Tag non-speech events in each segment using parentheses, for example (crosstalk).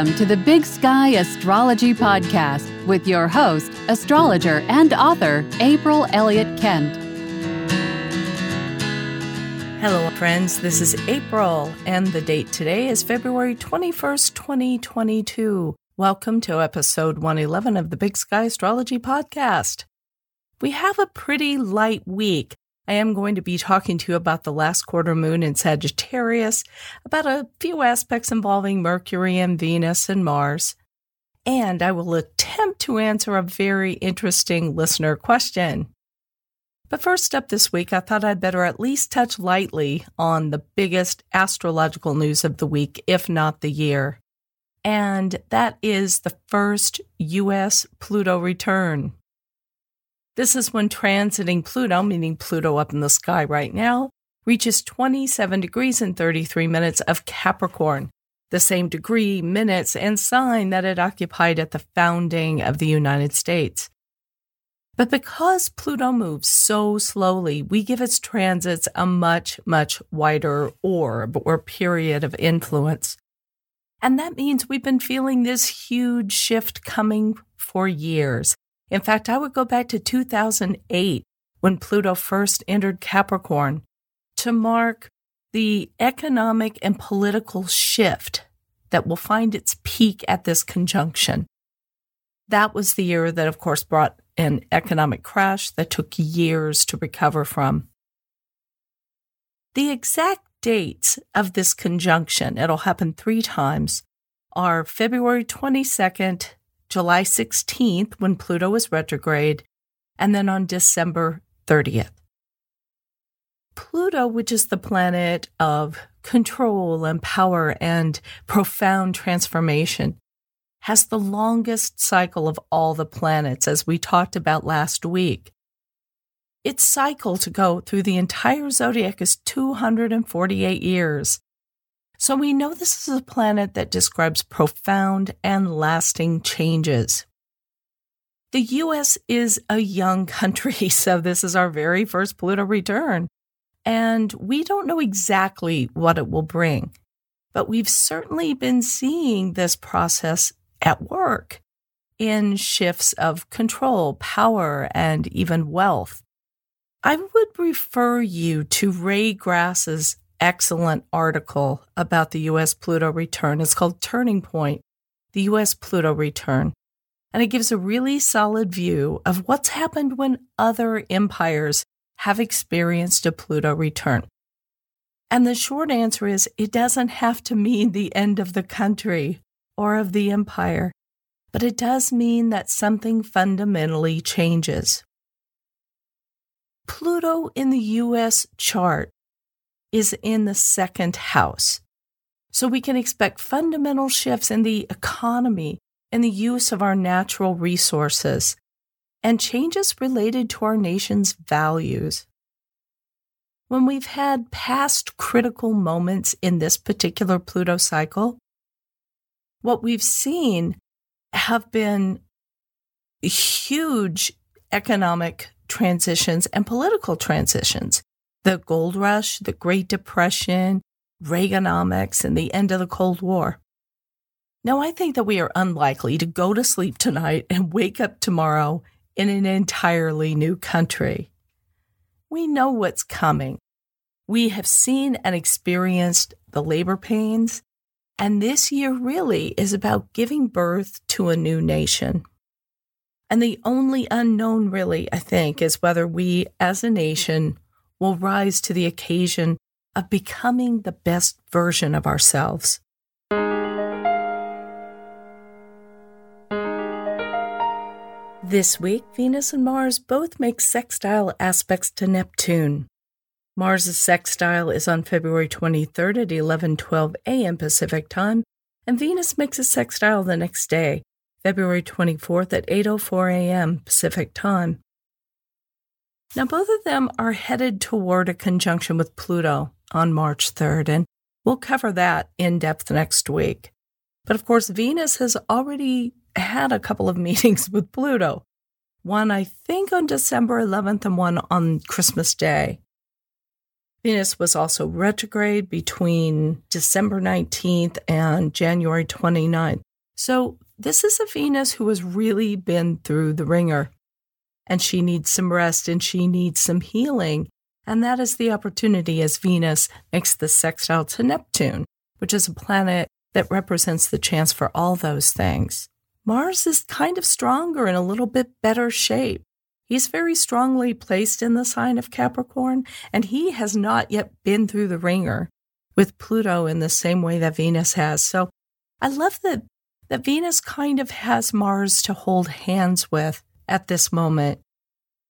Welcome to the Big Sky Astrology Podcast with your host, astrologer, and author, April Elliott Kent. Hello, friends. This is April, and the date today is February 21st, 2022. Welcome to episode 111 of the Big Sky Astrology Podcast. We have a pretty light week. I am going to be talking to you about the last quarter moon in Sagittarius, about a few aspects involving Mercury and Venus and Mars, and I will attempt to answer a very interesting listener question. But first up this week, I thought I'd better at least touch lightly on the biggest astrological news of the week, if not the year. And that is the first U.S. Pluto return. This is when transiting Pluto, meaning Pluto up in the sky right now, reaches 27 degrees and 33 minutes of Capricorn, the same degree, minutes, and sign that it occupied at the founding of the United States. But because Pluto moves so slowly, we give its transits a much, much wider orb or period of influence. And that means we've been feeling this huge shift coming for years. In fact, I would go back to 2008 when Pluto first entered Capricorn to mark the economic and political shift that will find its peak at this conjunction. That was the year that, of course, brought an economic crash that took years to recover from. The exact dates of this conjunction, it'll happen three times, are February 22nd, July 16th, when Pluto was retrograde, and then on December 30th. Pluto, which is the planet of control and power and profound transformation, has the longest cycle of all the planets, as we talked about last week. Its cycle to go through the entire zodiac is 248 years. So we know this is a planet that describes profound and lasting changes. The US is a young (laughs) country, so this is our very first Pluto return. And we don't know exactly what it will bring, but we've certainly been seeing this process at work in shifts of control, power, and even wealth. I would refer you to Ray Grasse's excellent article about the US Pluto return. It's called Turning Point, the US Pluto return. And it gives a really solid view of what's happened when other empires have experienced a Pluto return. And the short answer is it doesn't have to mean the end of the country or of the empire, but it does mean that something fundamentally changes. Pluto in the US chart is in the second house. So we can expect fundamental shifts in the economy and the use of our natural resources and changes related to our nation's values. When we've had past critical moments in this particular Pluto cycle, what we've seen have been huge economic transitions and political transitions the gold rush, the Great Depression, Reaganomics, and the end of the Cold War. Now, I think that we are unlikely to go to sleep tonight and wake up tomorrow in an entirely new country. We know what's coming. We have seen and experienced the labor pains, and this year really is about giving birth to a new nation. And the only unknown, really, I think, is whether we as a nation will rise to the occasion of becoming the best version of ourselves. This week, Venus and Mars both make sextile aspects to Neptune. Mars' sextile is on February 23rd at 11:12 a.m. Pacific Time, and Venus makes a sextile the next day, February 24th at 8:04 a.m. Pacific Time. Now, both of them are headed toward a conjunction with Pluto on March 3rd, and we'll cover that in depth next week. But of course, Venus has already had a couple of (laughs) meetings with Pluto. One, I think, on December 11th, and one on Christmas Day. Venus was also retrograde between December 19th and January 29th. So, this is a Venus who has really been through the wringer and she needs some rest and she needs some healing. And that is the opportunity as Venus makes the sextile to Neptune, which is a planet that represents the chance for all those things. Mars is kind of stronger and a little bit better shape. He's very strongly placed in the sign of Capricorn, and he has not yet been through the wringer with Pluto in the same way that Venus has. So I love that, that Venus kind of has Mars to hold hands with at this moment.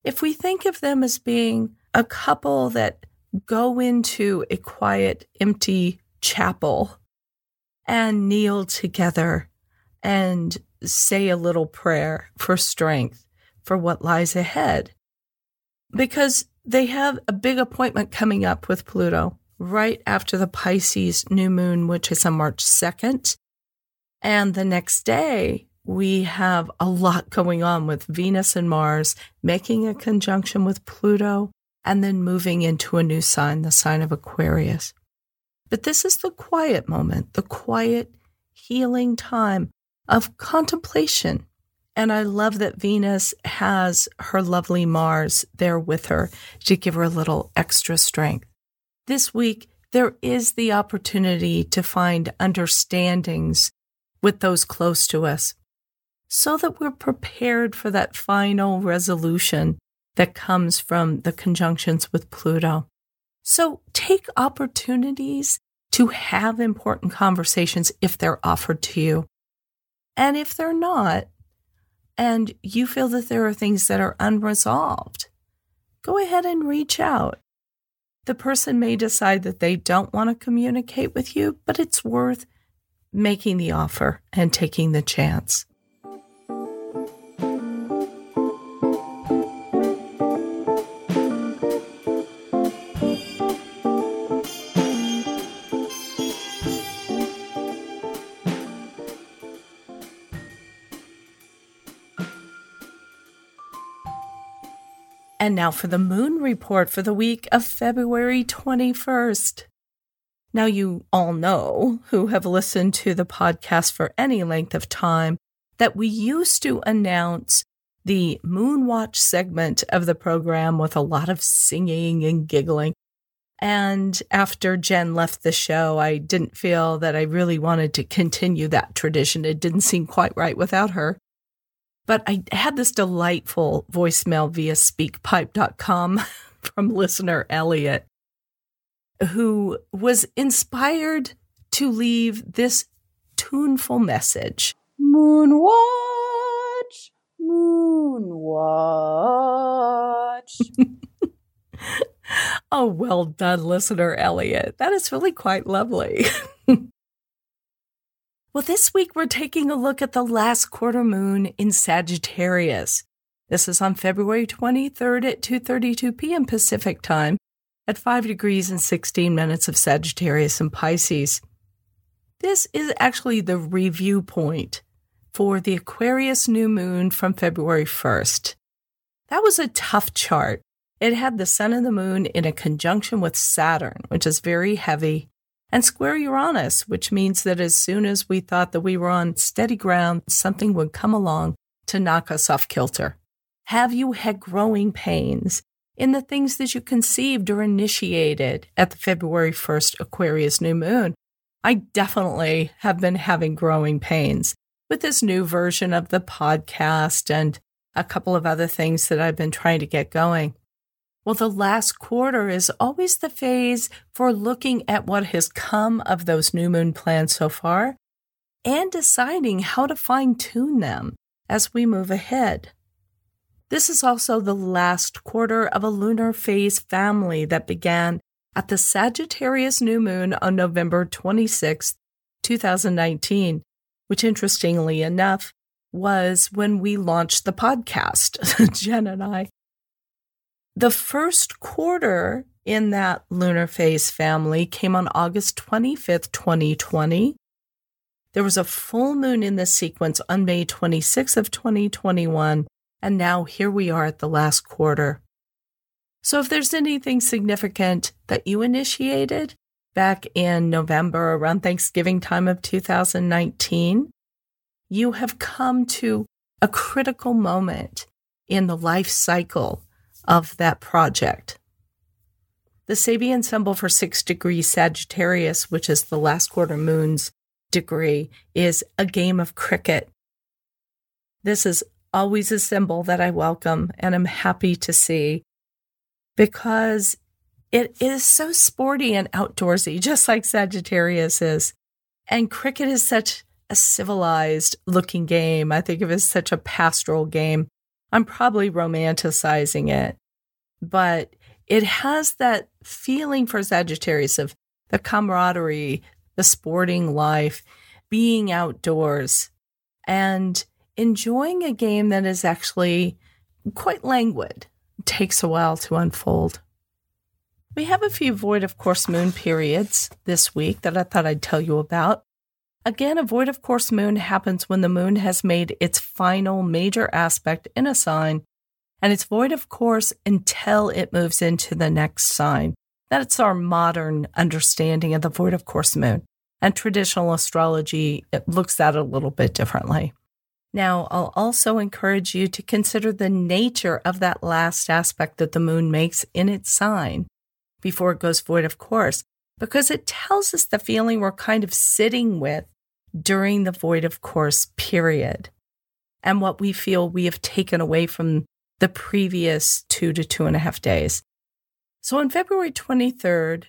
If we think of them as being a couple that go into a quiet, empty chapel and kneel together and say a little prayer for strength for what lies ahead because they have a big appointment coming up with Pluto right after the Pisces new moon, which is on March 2nd. And the next day, we have a lot going on with Venus and Mars making a conjunction with Pluto and then moving into a new sign, the sign of Aquarius. But this is the quiet moment, the quiet healing time of contemplation and I love that Venus has her lovely Mars there with her to give her a little extra strength. This week, there is the opportunity to find understandings with those close to us so that we're prepared for that final resolution that comes from the conjunctions with Pluto. So take opportunities to have important conversations if they're offered to you. And if they're not, and you feel that there are things that are unresolved, go ahead and reach out. The person may decide that they don't want to communicate with you, but it's worth making the offer and taking the chance. And now for the moon report for the week of February 21st. Now, you all know who have listened to the podcast for any length of time that we used to announce the Moonwatch segment of the program with a lot of singing and giggling. And after Jen left the show, I didn't feel that I really wanted to continue that tradition. It didn't seem quite right without her. But I had this delightful voicemail via speakpipe.com (laughs) from listener Elliot, who was inspired to leave this tuneful message. Moonwatch, Moonwatch. (laughs) oh, well done, listener Elliot. That is really quite lovely. (laughs) Well, this week we're taking a look at the last quarter moon in Sagittarius. This is on February 23rd at 2:32 p.m. Pacific Time at 5 degrees and 16 minutes of Sagittarius and Pisces. This is actually the review point for the Aquarius new moon from February 1st. That was a tough chart. It had the sun and the moon in a conjunction with Saturn, which is very heavy and square Uranus, which means that as soon as we thought that we were on steady ground, something would come along to knock us off kilter. Have you had growing pains in the things that you conceived or initiated at the February 1st Aquarius new moon? I definitely have been having growing pains with this new version of the podcast and a couple of other things that I've been trying to get going. Well, the last quarter is always the phase for looking at what has come of those new moon plans so far and deciding how to fine tune them as we move ahead. This is also the last quarter of a lunar phase family that began at the Sagittarius new moon on November 26, 2019, which interestingly enough was when we launched the podcast, (laughs) Jen and I. The first quarter in that lunar phase family came on August 25th, 2020. There was a full moon in this sequence on May 26th of 2021, and now here we are at the last quarter. So if there's anything significant that you initiated back in November around Thanksgiving time of 2019, you have come to a critical moment in the life cycle of that project. The Sabian symbol for six degrees Sagittarius, which is the last quarter moon's degree, is a game of cricket. This is always a symbol that I welcome and am happy to see because it is so sporty and outdoorsy, (laughs) just like Sagittarius is. And cricket is such a civilized looking game. I think of it as such a pastoral game. I'm probably romanticizing it, but it has that feeling for Sagittarius of the camaraderie, the sporting life, being outdoors, and enjoying a game that is actually quite languid. It takes a while to unfold. We have a few void of course moon periods this week that I thought I'd tell you about. Again, a void of course moon happens when the moon has made its final major aspect in a sign, and it's void of course until it moves into the next sign. That's our modern understanding of the void of course moon. And traditional astrology it looks at it a little bit differently. Now, I'll also encourage you to consider the nature of that last aspect that the moon makes in its sign before it goes void of course because it tells us the feeling we're kind of sitting with during the void of course period and what we feel we have taken away from the previous two to two and a half days. So on February 23rd,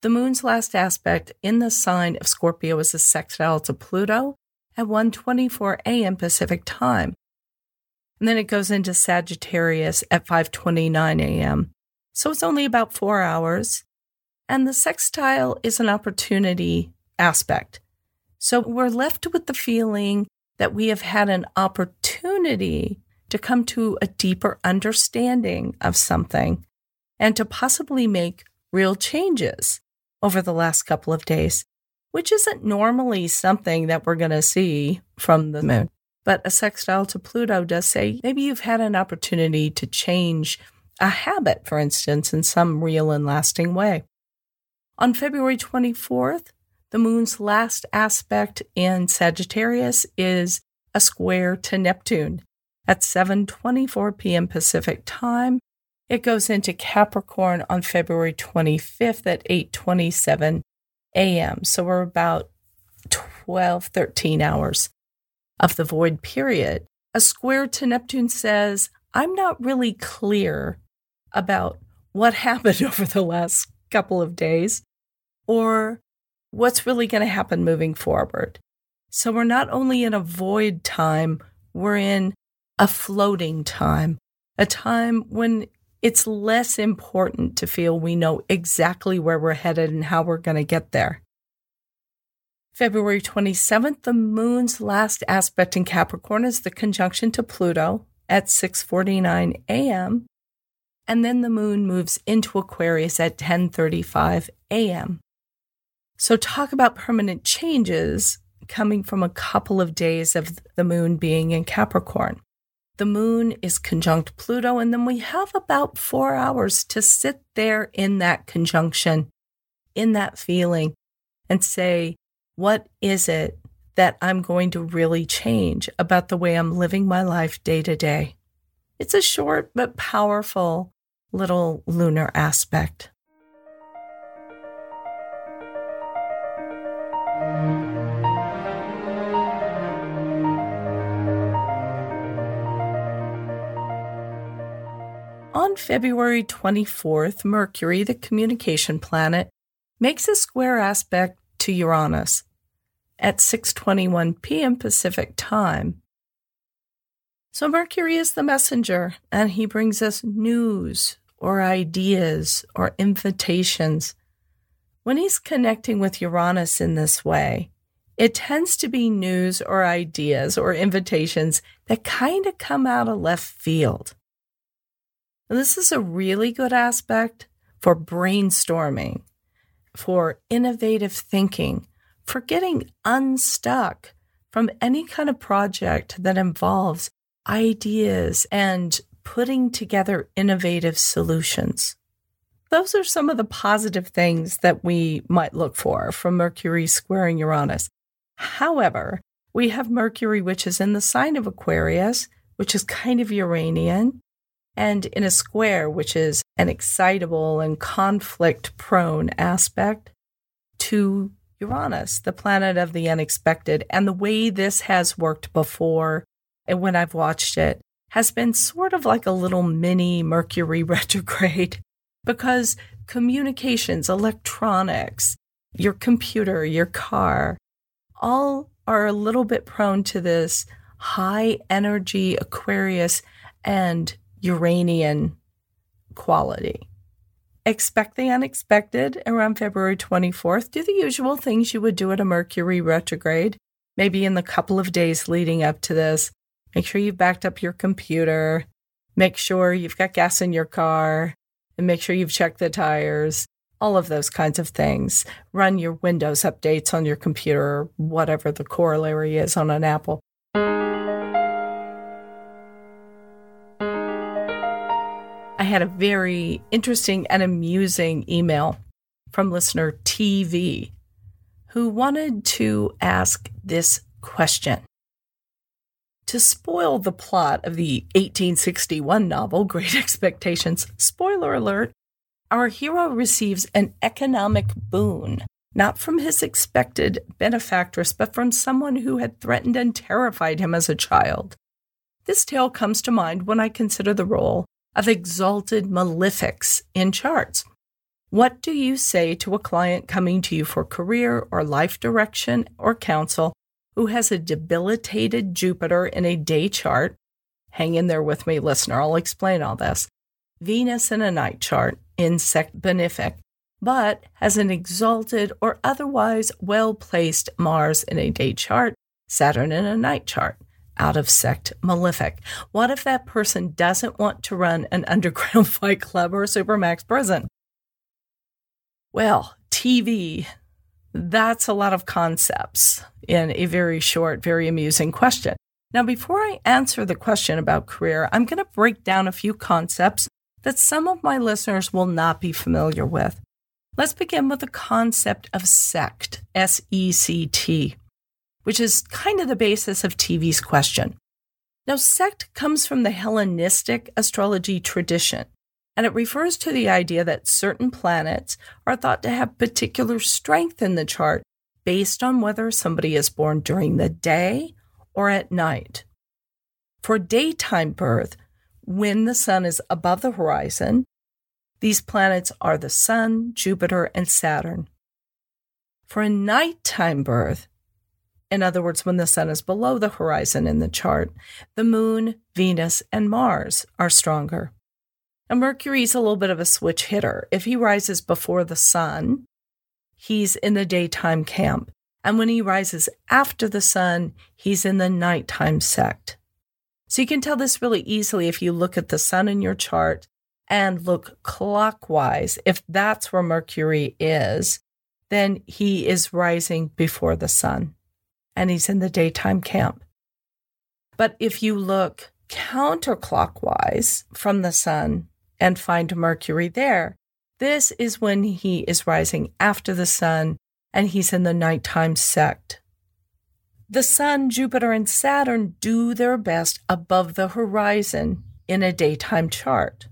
the moon's last aspect in the sign of Scorpio is a sextile to Pluto at 1:24 a.m. Pacific time. And then it goes into Sagittarius at 5:29 a.m. So it's only about 4 hours. And the sextile is an opportunity aspect. So we're left with the feeling that we have had an opportunity to come to a deeper understanding of something and to possibly make real changes over the last couple of days, which isn't normally something that we're going to see from the moon. But a sextile to Pluto does say maybe you've had an opportunity to change a habit, for instance, in some real and lasting way. On February 24th, the moon's last aspect in Sagittarius is a square to Neptune at 7:24 p.m. Pacific time. It goes into Capricorn on February 25th at 8:27 a.m. So we're about 12 13 hours of the void period. A square to Neptune says, I'm not really clear about what (laughs) happened over the last couple of days or what's really going to happen moving forward. So we're not only in a void time, we're in a floating time, a time when it's less important to feel we know exactly where we're headed and how we're going to get there. February 27th, the moon's last aspect in Capricorn is the conjunction to Pluto at 6:49 a.m. and then the moon moves into Aquarius at 10:35 a.m. So, talk about permanent changes coming from a couple of days of the moon being in Capricorn. The moon is conjunct Pluto, and then we have about four hours to sit there in that conjunction, in that feeling, and say, what is it that I'm going to really change about the way I'm living my life day to day? It's a short but powerful little lunar aspect. On February 24th, Mercury, the communication planet, makes a square aspect to Uranus at 6:21 p.m. Pacific Time. So Mercury is the messenger and he brings us news or ideas or invitations. When he's connecting with Uranus in this way, it tends to be news or ideas or invitations that kind of come out of left field. And this is a really good aspect for brainstorming, for innovative thinking, for getting unstuck from any kind of project that involves ideas and putting together innovative solutions. Those are some of the positive things that we might look for from Mercury squaring Uranus. However, we have Mercury, which is in the sign of Aquarius, which is kind of Uranian, and in a square, which is an excitable and conflict prone aspect to Uranus, the planet of the unexpected. And the way this has worked before, and when I've watched it, has been sort of like a little mini Mercury (laughs) retrograde because communications, electronics, your computer, your car, all are a little bit prone to this high energy Aquarius and Uranian quality. Expect the unexpected around February 24th. Do the usual things you would do at a Mercury retrograde, maybe in the couple of days leading up to this. Make sure you've backed up your computer. Make sure you've got gas in your car and make sure you've checked the tires. All of those kinds of things. Run your Windows updates on your computer, whatever the corollary is on an Apple. Had a very interesting and amusing email from listener TV who wanted to ask this question. To spoil the plot of the 1861 novel Great (laughs) Expectations, spoiler alert, our hero receives an economic boon, not from his expected benefactress, but from someone who had threatened and terrified him as a child. This tale comes to mind when I consider the role of exalted malefics in charts. What do you say to a client coming to you for career or life direction or counsel who has a debilitated Jupiter in a day chart? Hang in there with me, listener. I'll explain all this. Venus in a night chart in sect benefic, but has an exalted or otherwise well placed Mars in a day chart, Saturn in a night chart out of sect malefic? What if that person doesn't want to run an (laughs) underground fight club or a supermax prison? Well, TV, that's a lot of concepts in a very short, very amusing question. Now, before I answer the question about career, I'm going to break down a few concepts that some of my listeners will not be familiar with. Let's begin with the concept of sect, S E C T which is kind of the basis of TV's question. Now, sect comes from the Hellenistic astrology tradition, and it refers to the idea that certain planets are thought to have particular strength in the chart based on whether somebody is born during the day or at night. For daytime birth, when the sun is above the horizon, these planets are the Sun, Jupiter, and Saturn. For a nighttime birth, in other words, when the sun is below the horizon in the chart, the moon, Venus, and Mars are stronger. And Mercury is a little bit of a switch hitter. If he rises before the sun, he's in the daytime camp. And when he rises after the sun, he's in the nighttime sect. So you can tell this really easily if you look at the sun in your chart and look clockwise. If that's where Mercury is, then he is rising before the sun and he's in the daytime camp. But if you look counterclockwise from the sun and find Mercury there, this is when he is rising after the sun and he's in the nighttime sect. The sun, Jupiter, and Saturn do their best above the horizon in a daytime chart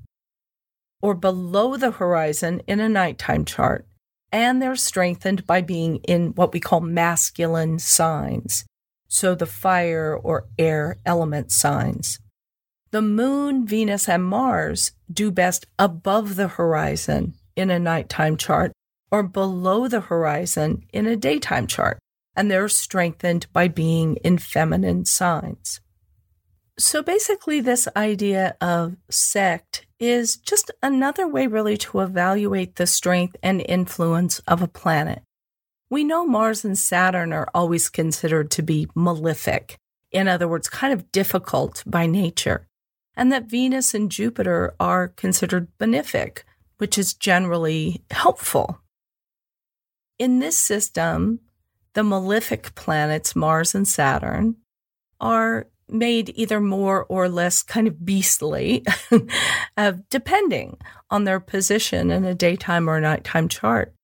or below the horizon in a nighttime chart and they're strengthened by being in what we call masculine signs. So the fire or air element signs. The moon, Venus, and Mars do best above the horizon in a nighttime chart or below the horizon in a daytime chart, and they're strengthened by being in feminine signs. So basically, this idea of sect is just another way, really, to evaluate the strength and influence of a planet. We know Mars and Saturn are always considered to be malefic, in other words, kind of difficult by nature, and that Venus and Jupiter are considered benefic, which is generally helpful. In this system, the malefic planets, Mars and Saturn, are made either more or less kind of beastly, (laughs) uh, depending on their position in a daytime or nighttime chart.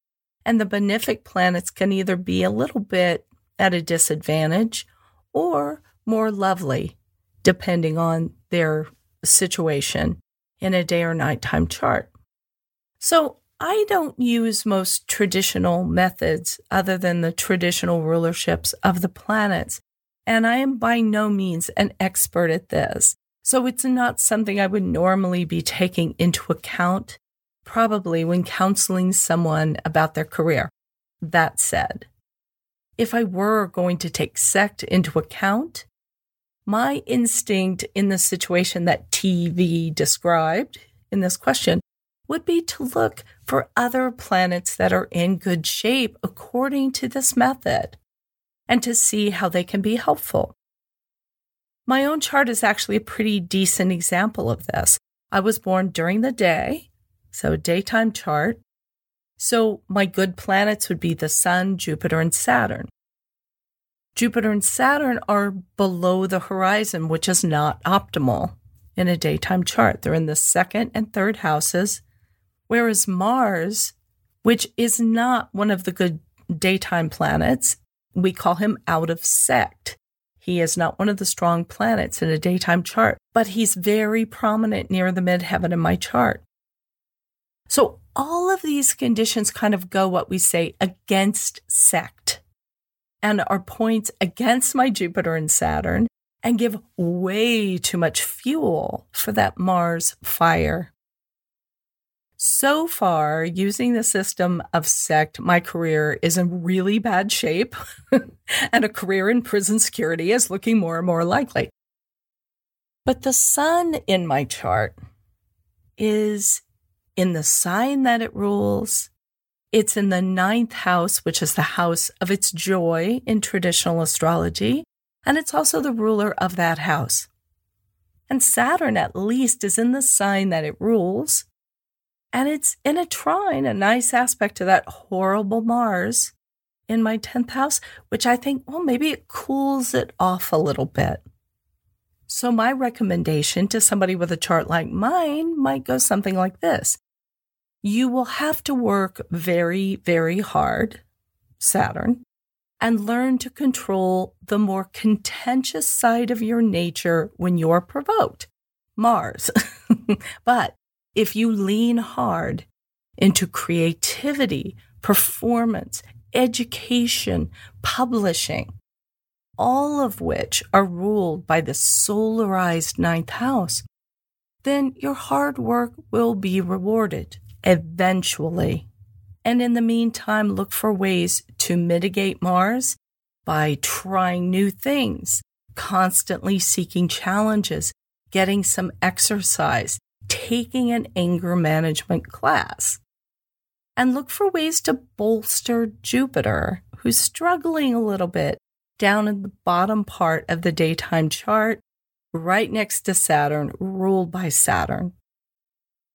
And the benefic planets can either be a little bit at a disadvantage or more lovely, depending on their situation in a day or nighttime chart. So I don't use most traditional methods other than the traditional rulerships of the planets. And I am by no means an expert at this. So it's not something I would normally be taking into account, probably when counseling someone about their career. That said, if I were going to take sect into account, my instinct in the situation that TV described in this question would be to look for other planets that are in good shape according to this method and to see how they can be helpful. My own chart is actually a pretty decent example of this. I was born during the day, so a daytime chart. So my good planets would be the Sun, Jupiter, and Saturn. Jupiter and Saturn are below the horizon, which is not optimal in a daytime chart. They're in the second and third houses, whereas Mars, which is not one of the good daytime planets, we call him out of sect. He is not one of the strong planets in a daytime chart, but he's very prominent near the midheaven in my chart. So all of these conditions kind of go what we say against sect and are points against my Jupiter and Saturn and give way too much fuel for that Mars fire. So far, using the system of sect, my career is in really bad shape, (laughs) and a career in prison security is looking more and more likely. But the sun in my chart is in the sign that it rules it's in the ninth house, which is the house of its joy in traditional astrology, and it's also the ruler of that house. And Saturn, at least, is in the sign that it rules, and it's in a trine, a nice aspect to that horrible Mars in my 10th house, which I think, well, maybe it cools it off a little bit. So, my recommendation to somebody with a chart like mine might go something like this you will have to work very, very hard, Saturn, and learn to control the more contentious side of your nature when you're provoked, Mars. (laughs) but if you lean hard into creativity, performance, education, publishing, all of which are ruled by the solarized ninth house, then your hard work will be rewarded eventually. And in the meantime, look for ways to mitigate Mars by trying new things, constantly seeking challenges, getting some exercise, taking an anger management class. And look for ways to bolster Jupiter, who's struggling a little bit down in the bottom part of the daytime chart, right next to Saturn, ruled by Saturn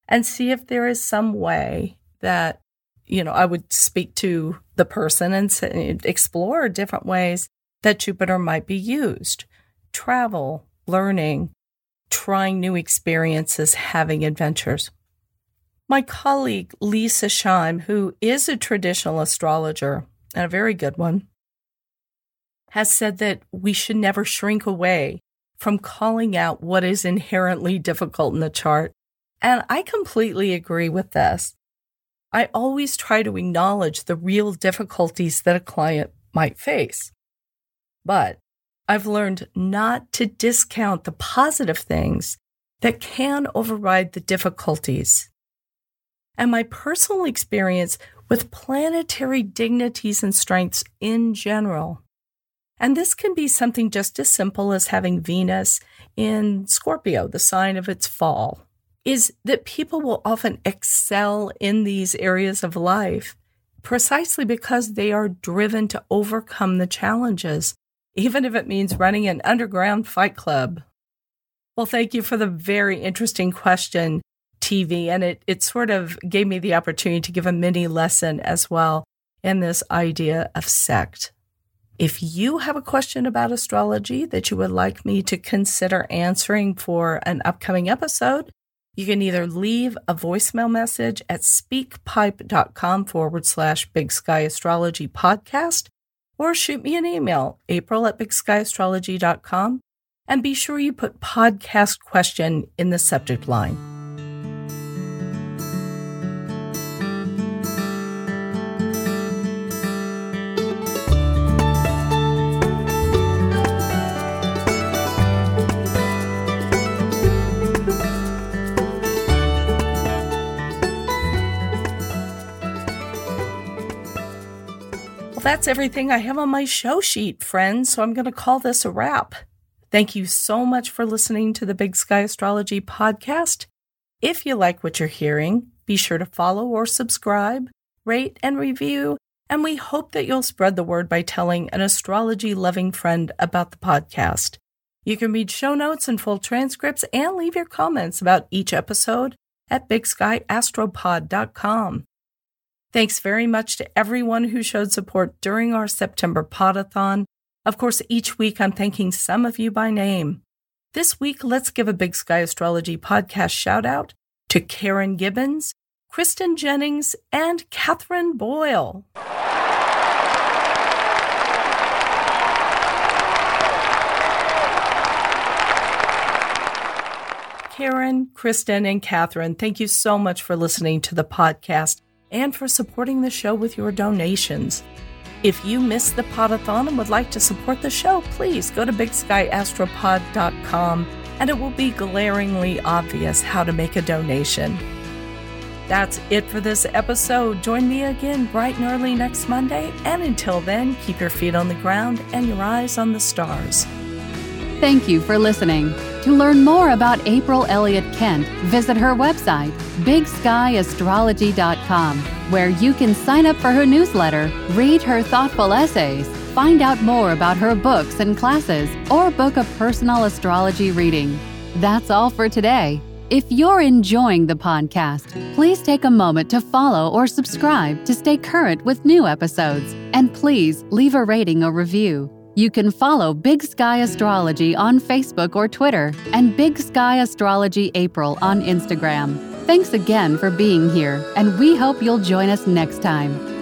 and see if there is some way that, you know, I would speak to the person and explore different ways that Jupiter might be used. Travel, learning, trying new experiences, having adventures. My colleague Lisa Scheim, who is a traditional astrologer and a very good one, has said that we should never shrink away from calling out what is inherently difficult in the chart and I completely agree with this. I always try to acknowledge the real difficulties that a client might face. But I've learned not to discount the positive things that can override the difficulties. And my personal experience with planetary dignities and strengths in general. And this can be something just as simple as having Venus in Scorpio, the sign of its fall, is that people will often excel in these areas of life precisely because they are driven to overcome the challenges, even if it means running an underground fight club. Well, thank you for the very interesting question, TV. And it, it sort of gave me the opportunity to give a mini lesson as well in this idea of sect. If you have a question about astrology that you would like me to consider answering for an upcoming episode, you can either leave a voicemail message at speakpipe.com forward slash Big Sky Astrology Podcast or shoot me an email, april at bigskyAstrology.com, and be sure you put podcast question in the subject line. That's everything I have on my show sheet, friends. So I'm going to call this a wrap. Thank you so much for listening to the Big Sky Astrology podcast. If you like what you're hearing, be sure to follow or subscribe, rate, and review. And we hope that you'll spread the word by telling an astrology loving friend about the podcast. You can read show notes and full transcripts and leave your comments about each episode at bigskyastropod.com. Thanks very much to everyone who showed support during our September Podathon. Of course, each week I'm thanking some of you by name. This week, let's give a Big Sky Astrology podcast shout out to Karen Gibbons, Kristen Jennings, and Catherine Boyle. Karen, Kristen, and Catherine, thank you so much for listening to the podcast and for supporting the show with your donations. If you missed the podathon and would like to support the show, please go to bigskyastropod.com and it will be glaringly obvious how to make a donation. That's it for this episode. Join me again bright and early next Monday, and until then, keep your feet on the ground and your eyes on the stars. Thank you for listening. To learn more about April Elliott Kent, visit her website, bigskyAstrology.com, where you can sign up for her newsletter, read her thoughtful essays, find out more about her books and classes, or book a personal astrology reading. That's all for today. If you're enjoying the podcast, please take a moment to follow or subscribe to stay current with new episodes. And please leave a rating or review. You can follow Big Sky Astrology on Facebook or Twitter and Big Sky Astrology April on Instagram. Thanks again for being here, and we hope you'll join us next time.